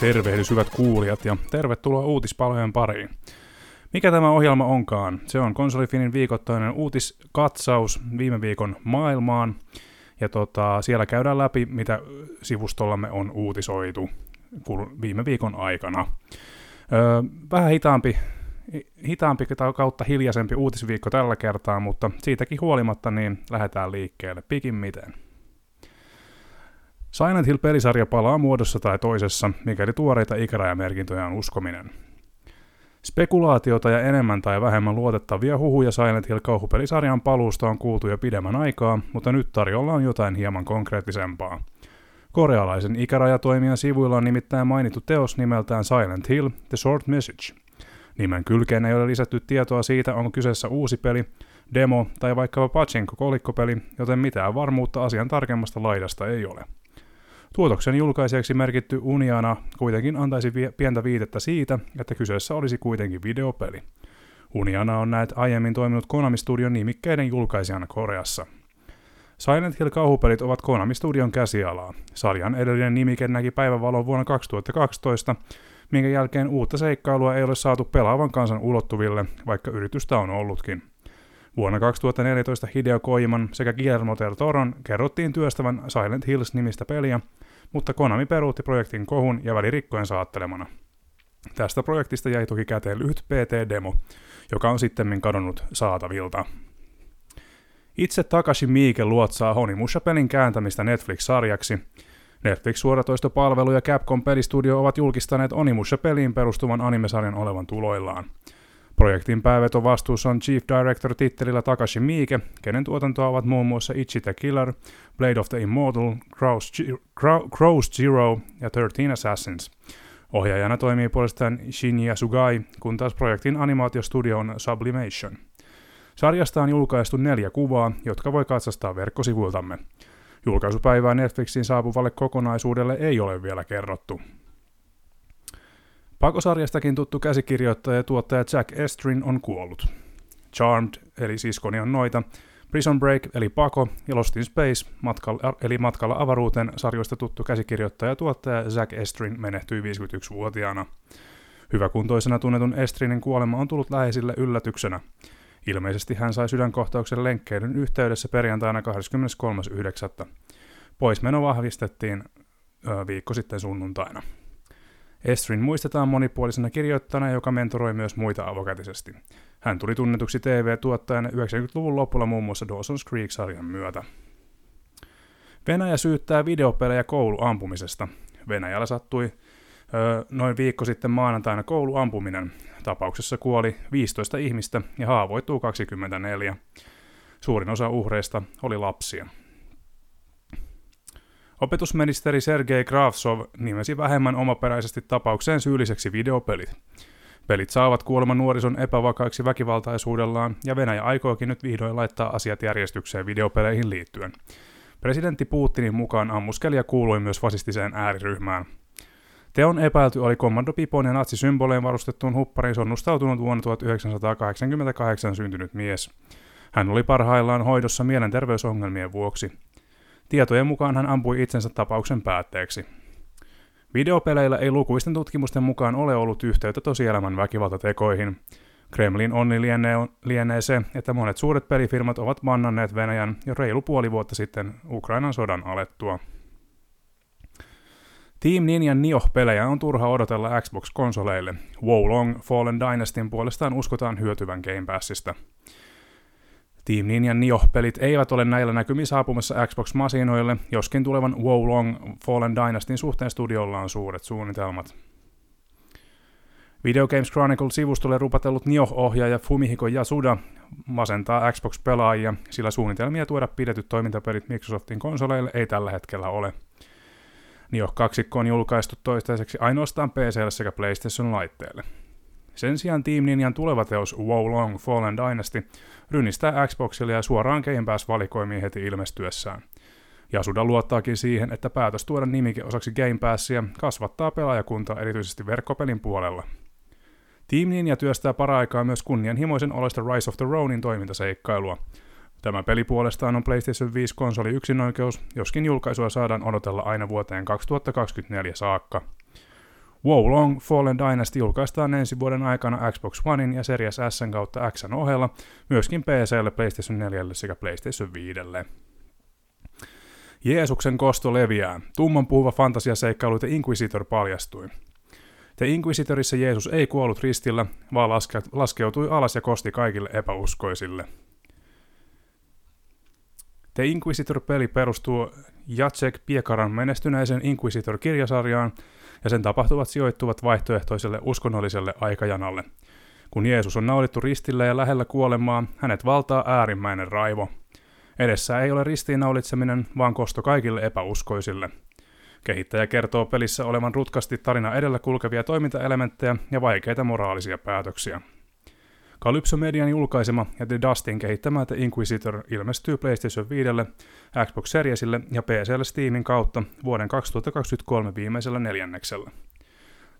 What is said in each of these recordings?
Tervehdys hyvät kuulijat ja tervetuloa uutispalojen pariin. Mikä tämä ohjelma onkaan? Se on Konsolifinin viikoittainen uutiskatsaus viime viikon maailmaan. Ja tota, siellä käydään läpi, mitä sivustollamme on uutisoitu viime viikon aikana. Öö, vähän hitaampi, hitaampi kautta hiljaisempi uutisviikko tällä kertaa, mutta siitäkin huolimatta niin lähdetään liikkeelle pikimmiten. Silent Hill-pelisarja palaa muodossa tai toisessa, mikäli tuoreita ikärajamerkintöjä on uskominen. Spekulaatiota ja enemmän tai vähemmän luotettavia huhuja Silent Hill kauhupelisarjan paluusta on kuultu jo pidemmän aikaa, mutta nyt tarjolla on jotain hieman konkreettisempaa. Korealaisen ikärajatoimijan sivuilla on nimittäin mainittu teos nimeltään Silent Hill The Short Message. Nimen kylkeen ei ole lisätty tietoa siitä, onko kyseessä uusi peli, demo tai vaikkapa pachinko kolikkopeli, joten mitään varmuutta asian tarkemmasta laidasta ei ole. Tuotoksen julkaisijaksi merkitty Uniana kuitenkin antaisi pientä viitettä siitä, että kyseessä olisi kuitenkin videopeli. Uniana on näet aiemmin toiminut Konami Studion nimikkeiden julkaisijana Koreassa. Silent Hill kauhupelit ovat Konami Studion käsialaa. Sarjan edellinen nimike näki päivävalon vuonna 2012, minkä jälkeen uutta seikkailua ei ole saatu pelaavan kansan ulottuville, vaikka yritystä on ollutkin. Vuonna 2014 Hideo Koiman sekä Guillermo del Toron kerrottiin työstävän Silent Hills-nimistä peliä, mutta Konami peruutti projektin kohun ja välirikkojen saattelemana. Tästä projektista jäi toki käteen lyhyt PT-demo, joka on sitten kadonnut saatavilta. Itse Takashi Miike luotsaa Honimusha-pelin kääntämistä Netflix-sarjaksi. Netflix-suoratoistopalvelu ja Capcom pelistudio ovat julkistaneet Onimusha-peliin perustuvan animesarjan olevan tuloillaan. Projektin pääveto vastuussa on Chief Director-tittelillä Takashi Miike, kenen tuotantoa ovat muun muassa Ichi the Killer, Blade of the Immortal, Crow's Zero ja 13 Assassins. Ohjaajana toimii puolestaan Shinya Sugai, kun taas projektin animaatiostudio on Sublimation. Sarjasta on julkaistu neljä kuvaa, jotka voi katsastaa verkkosivuiltamme. Julkaisupäivää Netflixin saapuvalle kokonaisuudelle ei ole vielä kerrottu. Pakosarjastakin tuttu käsikirjoittaja ja tuottaja Jack Estrin on kuollut. Charmed, eli siskoni on noita, Prison Break, eli Pako, ja Lost in Space, matkalla, eli Matkalla avaruuteen sarjoista tuttu käsikirjoittaja ja tuottaja Jack Estrin menehtyi 51-vuotiaana. Hyväkuntoisena tunnetun Estrinin kuolema on tullut läheisille yllätyksenä. Ilmeisesti hän sai sydänkohtauksen lenkkeiden yhteydessä perjantaina 23.9. Poismeno vahvistettiin ö, viikko sitten sunnuntaina. Estrin muistetaan monipuolisena kirjoittajana, joka mentoroi myös muita avokätisesti. Hän tuli tunnetuksi TV-tuottajana 90-luvun lopulla muun muassa Dawson's Creek-sarjan myötä. Venäjä syyttää videopelejä kouluampumisesta. Venäjällä sattui öö, noin viikko sitten maanantaina kouluampuminen. Tapauksessa kuoli 15 ihmistä ja haavoittuu 24. Suurin osa uhreista oli lapsia. Opetusministeri Sergei Kravtsov nimesi vähemmän omaperäisesti tapaukseen syylliseksi videopelit. Pelit saavat kuoleman nuorison epävakaiksi väkivaltaisuudellaan, ja Venäjä aikookin nyt vihdoin laittaa asiat järjestykseen videopeleihin liittyen. Presidentti Putinin mukaan ammuskelija kuului myös fasistiseen ääriryhmään. Teon epäilty oli kommando Pipon ja natsisymboleen varustettuun huppariin sonnustautunut vuonna 1988 syntynyt mies. Hän oli parhaillaan hoidossa mielenterveysongelmien vuoksi. Tietojen mukaan hän ampui itsensä tapauksen päätteeksi. Videopeleillä ei lukuisten tutkimusten mukaan ole ollut yhteyttä tosielämän väkivaltatekoihin. Kremlin onni lienee, lienee se, että monet suuret pelifirmat ovat mannanneet Venäjän jo reilu puoli vuotta sitten Ukrainan sodan alettua. Team Ninjan Nioh-pelejä on turha odotella Xbox-konsoleille. Wolong Fallen Dynastyn puolestaan uskotaan hyötyvän Game Passista. Team Ninjan Nioh-pelit eivät ole näillä näkymin saapumassa Xbox-masinoille, joskin tulevan Wow Long Fallen Dynastyn suhteen studiolla on suuret suunnitelmat. Video Games Chronicle-sivustolle rupatellut Nioh-ohjaaja Fumihiko Yasuda masentaa Xbox-pelaajia, sillä suunnitelmia tuoda pidetyt toimintapelit Microsoftin konsoleille ei tällä hetkellä ole. Nioh 2 on julkaistu toistaiseksi ainoastaan PClle sekä PlayStation-laitteelle. Sen sijaan Team Ninjan tuleva teos Wow Long Fallen Dynasty rynnistää Xboxille ja suoraan Game Pass-valikoimiin heti ilmestyessään. Yasuda luottaakin siihen, että päätös tuoda nimike osaksi Game Passia kasvattaa pelaajakuntaa erityisesti verkkopelin puolella. Team Ninja työstää paraikaa myös kunnianhimoisen oloista Rise of the Ronin toimintaseikkailua. Tämä peli puolestaan on PlayStation 5 konsoli yksinoikeus, joskin julkaisua saadaan odotella aina vuoteen 2024 saakka. Wow Long Fallen Dynasty julkaistaan ensi vuoden aikana Xbox Onein ja Series S kautta X ohella, myöskin PClle, PlayStation 4 sekä PlayStation 5. Jeesuksen kosto leviää. Tumman puhuva fantasiaseikkailu The Inquisitor paljastui. The Inquisitorissa Jeesus ei kuollut ristillä, vaan laske- laskeutui alas ja kosti kaikille epäuskoisille. The Inquisitor-peli perustuu Jacek Piekaran menestyneisen Inquisitor-kirjasarjaan, ja sen tapahtuvat sijoittuvat vaihtoehtoiselle uskonnolliselle aikajanalle. Kun Jeesus on naulittu ristille ja lähellä kuolemaa, hänet valtaa äärimmäinen raivo. Edessä ei ole ristiinnaulitseminen, vaan kosto kaikille epäuskoisille. Kehittäjä kertoo pelissä olevan rutkasti tarina edellä kulkevia toimintaelementtejä ja vaikeita moraalisia päätöksiä. Calypso Median julkaisema ja The Dustin kehittämä The Inquisitor ilmestyy PlayStation 5, Xbox Seriesille ja PClle Steamin kautta vuoden 2023 viimeisellä neljänneksellä.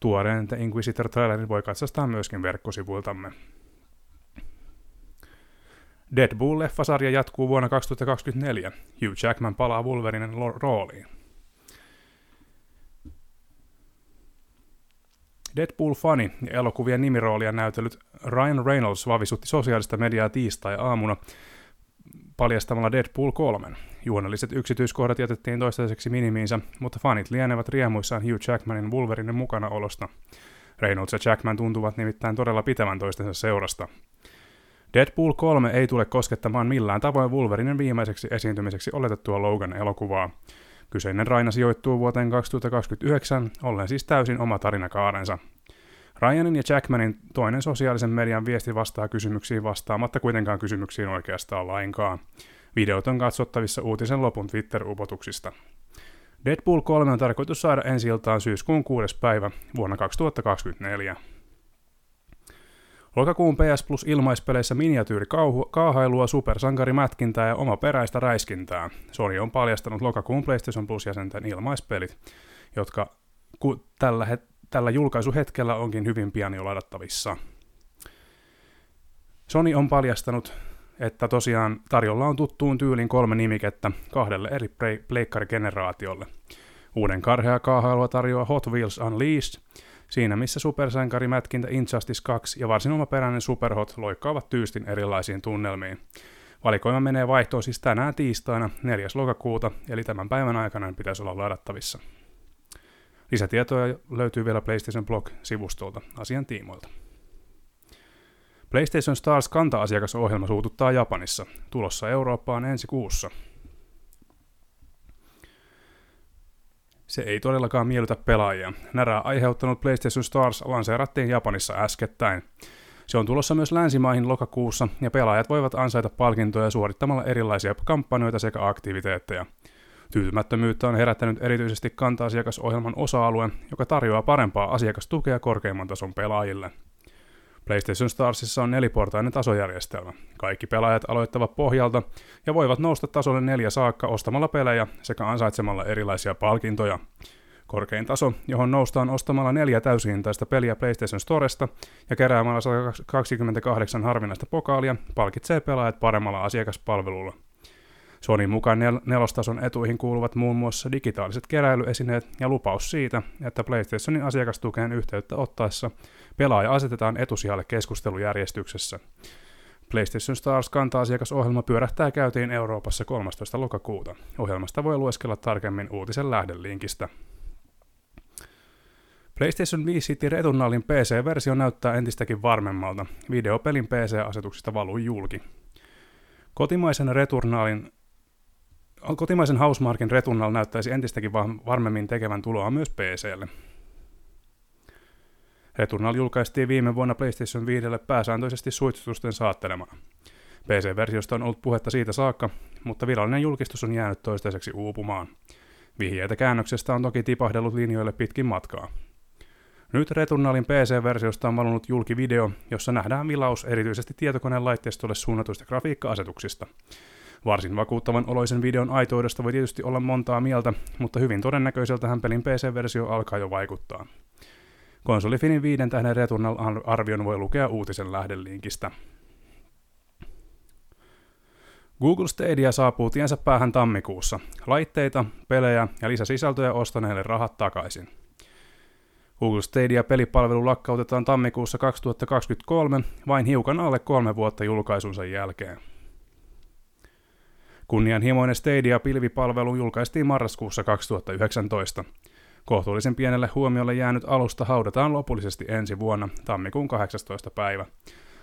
Tuoreen The Inquisitor-trailerin voi katsastaa myöskin verkkosivuiltamme. Deadpool-leffasarja jatkuu vuonna 2024. Hugh Jackman palaa Wolverinen rooliin. Deadpool-fani ja elokuvien nimiroolia näytellyt Ryan Reynolds vavisutti sosiaalista mediaa tiistai-aamuna paljastamalla Deadpool 3. Juonelliset yksityiskohdat jätettiin toistaiseksi minimiinsä, mutta fanit lienevät riemuissaan Hugh Jackmanin Wolverinen mukanaolosta. Reynolds ja Jackman tuntuvat nimittäin todella pitävän toistensa seurasta. Deadpool 3 ei tule koskettamaan millään tavoin Wolverinen viimeiseksi esiintymiseksi oletettua Logan-elokuvaa. Kyseinen Raina sijoittuu vuoteen 2029, ollen siis täysin oma tarinakaarensa. Ryanin ja Jackmanin toinen sosiaalisen median viesti vastaa kysymyksiin vastaamatta kuitenkaan kysymyksiin oikeastaan lainkaan. Videot on katsottavissa uutisen lopun Twitter-upotuksista. Deadpool 3 on tarkoitus saada ensi syyskuun 6. päivä vuonna 2024. Lokakuun PS Plus ilmaispeleissä miniatyyri kaahailua, supersankarimätkintää ja omaperäistä räiskintää. Sony on paljastanut lokakuun PlayStation Plus-jäsenten ilmaispelit, jotka ku, tällä, het- tällä julkaisuhetkellä onkin hyvin pian jo ladattavissa. Sony on paljastanut, että tosiaan tarjolla on tuttuun tyylin kolme nimikettä kahdelle eri pleikkarigeneraatiolle. Uuden karhea kaahailua tarjoaa Hot Wheels Unleashed, Siinä missä supersankarimätkintä Injustice 2 ja varsin omaperäinen Superhot loikkaavat tyystin erilaisiin tunnelmiin. Valikoima menee vaihtoon siis tänään tiistaina 4. lokakuuta, eli tämän päivän aikana pitäisi olla ladattavissa. Lisätietoja löytyy vielä PlayStation Blog-sivustolta asian tiimoilta. PlayStation Stars kanta-asiakasohjelma suututtaa Japanissa, tulossa Eurooppaan ensi kuussa – Se ei todellakaan miellytä pelaajia. Närää aiheuttanut PlayStation Stars lanseerattiin Japanissa äskettäin. Se on tulossa myös länsimaihin lokakuussa, ja pelaajat voivat ansaita palkintoja suorittamalla erilaisia kampanjoita sekä aktiviteetteja. Tyytymättömyyttä on herättänyt erityisesti kanta-asiakasohjelman osa-alue, joka tarjoaa parempaa asiakastukea korkeimman tason pelaajille – PlayStation Starsissa on neliportainen tasojärjestelmä. Kaikki pelaajat aloittavat pohjalta ja voivat nousta tasolle neljä saakka ostamalla pelejä sekä ansaitsemalla erilaisia palkintoja. Korkein taso, johon noustaan ostamalla neljä täysihintaista peliä PlayStation Storesta ja keräämällä 128 harvinaista pokaalia, palkitsee pelaajat paremmalla asiakaspalvelulla. Sony mukaan nel- nelostason etuihin kuuluvat muun muassa digitaaliset keräilyesineet ja lupaus siitä, että PlayStationin asiakastukeen yhteyttä ottaessa pelaaja asetetaan etusijalle keskustelujärjestyksessä. PlayStation Stars kanta-asiakasohjelma pyörähtää käytiin Euroopassa 13. lokakuuta. Ohjelmasta voi lueskella tarkemmin uutisen lähdelinkistä. PlayStation 5 City Returnalin PC-versio näyttää entistäkin varmemmalta. Videopelin PC-asetuksista valui julki. Kotimaisen Returnalin kotimaisen Housemarkin Returnal näyttäisi entistäkin varmemmin tekevän tuloa myös PClle. Returnal julkaistiin viime vuonna PlayStation 5 pääsääntöisesti suitsitusten saattelemana. PC-versiosta on ollut puhetta siitä saakka, mutta virallinen julkistus on jäänyt toistaiseksi uupumaan. Vihjeitä käännöksestä on toki tipahdellut linjoille pitkin matkaa. Nyt Returnalin PC-versiosta on valunut julkivideo, jossa nähdään vilaus erityisesti tietokoneen laitteistolle suunnatuista grafiikka-asetuksista. Varsin vakuuttavan oloisen videon aitoudesta voi tietysti olla montaa mieltä, mutta hyvin todennäköiseltähän pelin PC-versio alkaa jo vaikuttaa. Konsolifinin viiden tähden Returnal-arvion voi lukea uutisen lähdelinkistä. Google Stadia saapuu tiensä päähän tammikuussa. Laitteita, pelejä ja lisäsisältöjä ostaneille rahat takaisin. Google Stadia-pelipalvelu lakkautetaan tammikuussa 2023 vain hiukan alle kolme vuotta julkaisunsa jälkeen. Kunnianhimoinen Stadia-pilvipalvelu julkaistiin marraskuussa 2019. Kohtuullisen pienelle huomiolle jäänyt alusta haudataan lopullisesti ensi vuonna, tammikuun 18. päivä.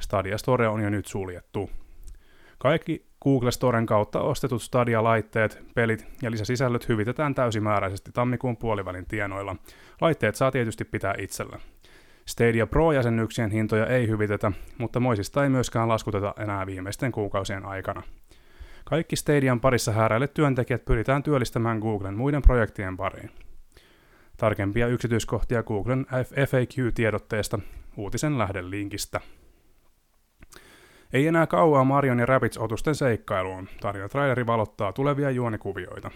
Stadia Store on jo nyt suljettu. Kaikki Google Storen kautta ostetut Stadia-laitteet, pelit ja lisäsisällöt hyvitetään täysimääräisesti tammikuun puolivälin tienoilla. Laitteet saa tietysti pitää itsellä. Stadia Pro-jäsennyksien hintoja ei hyvitetä, mutta moisista ei myöskään laskuteta enää viimeisten kuukausien aikana. Kaikki Stadian parissa hääräille työntekijät pyritään työllistämään Googlen muiden projektien pariin. Tarkempia yksityiskohtia Googlen FAQ-tiedotteesta uutisen lähdelinkistä. Ei enää kauaa Marion ja Rabbits otusten seikkailuun. traileri valottaa tulevia juonikuvioita.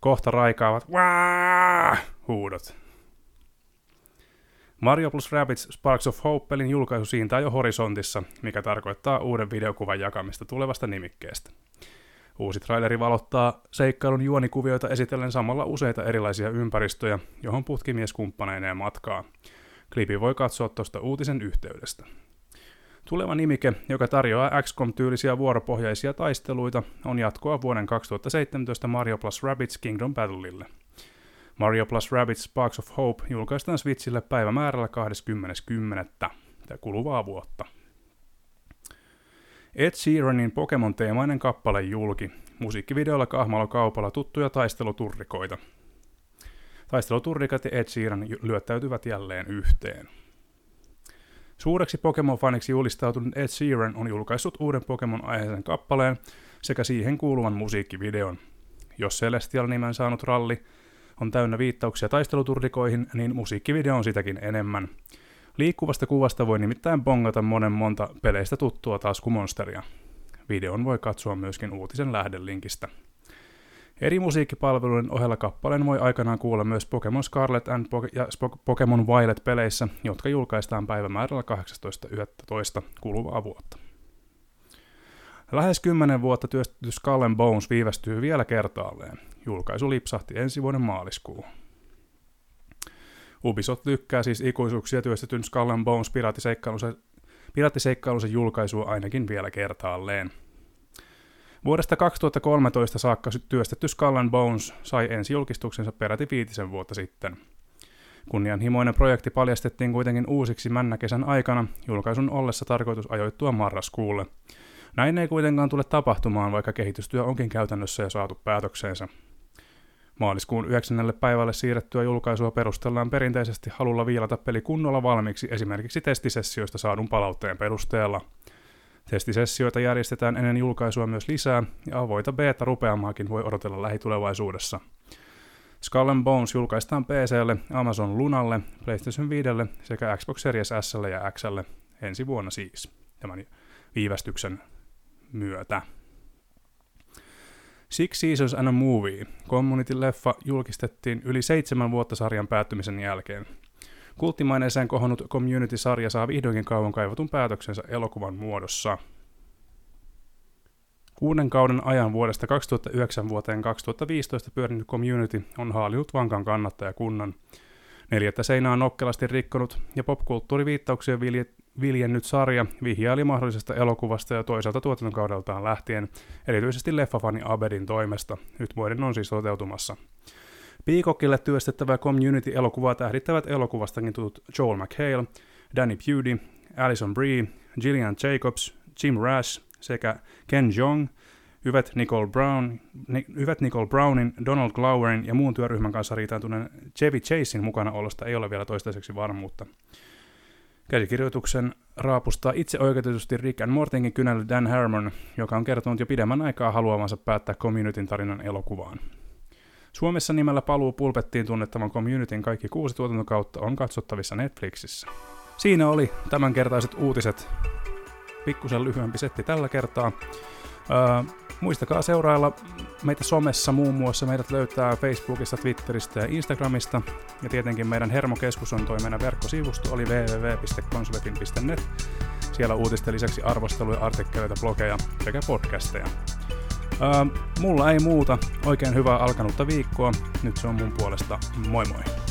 Kohta raikaavat Waa! huudot. Mario plus Rabbids Sparks of Hope-pelin julkaisu siintää jo horisontissa, mikä tarkoittaa uuden videokuvan jakamista tulevasta nimikkeestä. Uusi traileri valottaa seikkailun juonikuvioita esitellen samalla useita erilaisia ympäristöjä, johon putkimies kumppaneineen matkaa. Klipi voi katsoa tuosta uutisen yhteydestä. Tuleva nimike, joka tarjoaa XCOM-tyylisiä vuoropohjaisia taisteluita, on jatkoa vuoden 2017 Mario plus Rabbids Kingdom Battleille. Mario plus Rabbids Sparks of Hope julkaistaan Switchille päivämäärällä 20.10. kuluvaa vuotta. Ed Sheeranin Pokemon-teemainen kappale julki. Musiikkivideolla kahmalla kaupalla tuttuja taisteluturrikoita. Taisteluturrikat ja Ed Sheeran lyöttäytyvät jälleen yhteen. Suureksi Pokemon-faniksi julistautunut Ed Sheeran on julkaissut uuden Pokemon-aiheisen kappaleen sekä siihen kuuluvan musiikkivideon. Jos Celestial nimen saanut ralli on täynnä viittauksia taisteluturdikoihin, niin musiikkivideo on sitäkin enemmän. Liikkuvasta kuvasta voi nimittäin bongata monen monta peleistä tuttua taskumonsteria. Videon voi katsoa myöskin uutisen lähdelinkistä. Eri musiikkipalveluiden ohella kappaleen voi aikanaan kuulla myös Pokemon Scarlet and po- ja Pokemon Violet peleissä, jotka julkaistaan päivämäärällä 18.11. kuluvaa vuotta. Lähes 10 vuotta työstetty Skull Bones viivästyy vielä kertaalleen. Julkaisu lipsahti ensi vuoden maaliskuuhun. Ubisoft lykkää siis ikuisuuksia työstetyn Skull Bones piraattiseikkailunsa, julkaisua ainakin vielä kertaalleen. Vuodesta 2013 saakka työstetty Skull Bones sai ensi julkistuksensa peräti viitisen vuotta sitten. Kunnianhimoinen projekti paljastettiin kuitenkin uusiksi männäkesän aikana, julkaisun ollessa tarkoitus ajoittua marraskuulle. Näin ei kuitenkaan tule tapahtumaan, vaikka kehitystyö onkin käytännössä jo saatu päätökseensä. Maaliskuun 9. päivälle siirrettyä julkaisua perustellaan perinteisesti halulla viilata peli kunnolla valmiiksi esimerkiksi testisessioista saadun palautteen perusteella. Testisessioita järjestetään ennen julkaisua myös lisää, ja avoita beta rupeamaakin voi odotella lähitulevaisuudessa. Skull and Bones julkaistaan PClle, Amazon Lunalle, PlayStation 5 sekä Xbox Series S ja X ensi vuonna siis, tämän viivästyksen myötä. Six Seasons and a Movie, Community-leffa, julkistettiin yli seitsemän vuotta sarjan päättymisen jälkeen. Kulttimaineeseen kohonnut Community-sarja saa vihdoinkin kauan kaivatun päätöksensä elokuvan muodossa. Kuuden kauden ajan vuodesta 2009 vuoteen 2015 pyörinyt Community on haalinut vankan kannattajakunnan. Neljättä seinää on nokkelasti rikkonut ja popkulttuuriviittauksia viljennyt sarja vihjaili mahdollisesta elokuvasta ja toisaalta tuotantokaudeltaan lähtien, erityisesti leffafani Abedin toimesta. Nyt vuoden on siis toteutumassa. Peacockille työstettävää Community-elokuvaa tähdittävät elokuvastakin tutut Joel McHale, Danny Pudi, Alison Brie, Gillian Jacobs, Jim Rash sekä Ken Jong, Yvette Nicole, Brown, Yvette Nicole Brownin, Donald Glowerin ja muun työryhmän kanssa riitaantuneen Chevy Chasein mukana olosta ei ole vielä toistaiseksi varmuutta. Käsikirjoituksen raapustaa itse oikeutetusti Rick and Mortinkin kynällä Dan Harmon, joka on kertonut jo pidemmän aikaa haluamansa päättää Communityn tarinan elokuvaan. Suomessa nimellä Paluu pulpettiin tunnettavan Communityn kaikki kuusi tuotantokautta on katsottavissa Netflixissä. Siinä oli tämänkertaiset uutiset. Pikkusen lyhyempi setti tällä kertaa. Muistakaa seurailla meitä somessa muun muassa. Meidät löytää Facebookista, Twitteristä ja Instagramista. Ja tietenkin meidän hermokeskus on toi meidän verkkosivusto, oli www.konsuletin.net. Siellä uutisten lisäksi arvosteluja, artikkeleita, blogeja sekä podcasteja. Öö, mulla ei muuta. Oikein hyvää alkanutta viikkoa. Nyt se on mun puolesta. Moi moi.